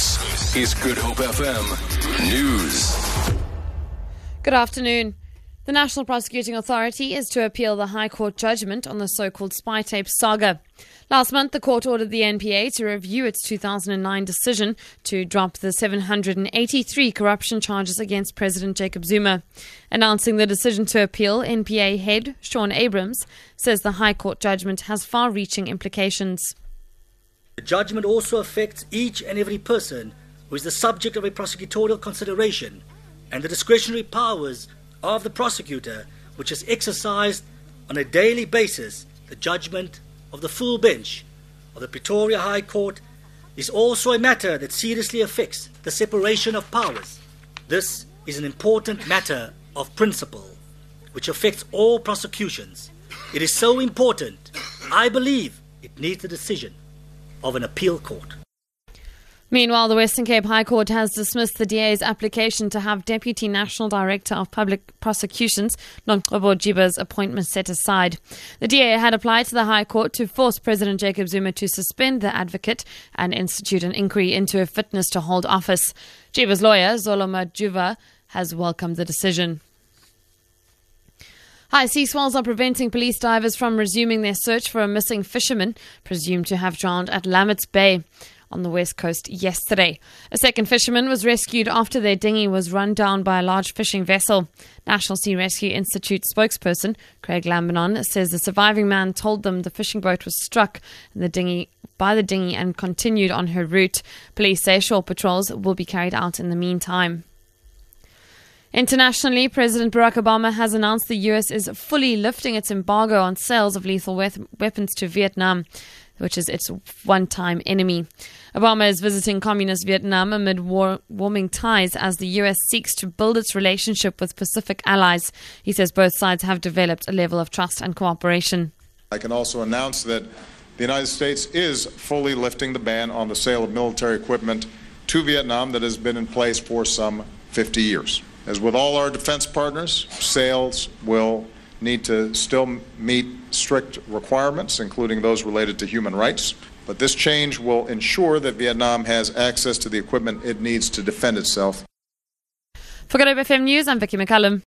This is Good Hope FM News. Good afternoon. The National Prosecuting Authority is to appeal the High Court judgment on the so called spy tape saga. Last month, the court ordered the NPA to review its 2009 decision to drop the 783 corruption charges against President Jacob Zuma. Announcing the decision to appeal, NPA head Shaun Abrahams says the High Court judgment has far reaching implications. The judgment also affects each and every person who is the subject of a prosecutorial consideration and the discretionary powers of the prosecutor, which is exercised on a daily basis. The judgment of the full bench of the Pretoria High Court is also a matter that seriously affects the separation of powers. This is an important matter of principle which affects all prosecutions. It is so important, I believe it needs a decision of an appeal court. Meanwhile, the Western Cape High Court has dismissed the DA's application to have Deputy National Director of Public Prosecutions, Nomgcobo Jiba's appointment set aside. The DA had applied to the High Court to force President Jacob Zuma to suspend the advocate and institute an inquiry into her fitness to hold office. Jiba's lawyer, Zolo Majuva, has welcomed the decision. High sea swells are preventing police divers from resuming their search for a missing fisherman presumed to have drowned at Lamberts Bay on the west coast yesterday. A second fisherman was rescued after their dinghy was run down by a large fishing vessel. National Sea Rescue Institute spokesperson Craig Lambinon says the surviving man told them the fishing boat was struck in the dinghy by the dinghy and continued on her route. Police say shore patrols will be carried out in the meantime. Internationally, President Barack Obama has announced the U.S. is fully lifting its embargo on sales of lethal weapons to Vietnam, which is its one time enemy. Obama is visiting communist Vietnam amid war- warming ties as the U.S. seeks to build its relationship with Pacific allies. He says both sides have developed a level of trust and cooperation. I can also announce that the United States is fully lifting the ban on the sale of military equipment to Vietnam that has been in place for some 50 years. As with all our defense partners, sales will need to still meet strict requirements, including those related to human rights. But this change will ensure that Vietnam has access to the equipment it needs to defend itself. For Good FM News, I'm Vicky McCallum.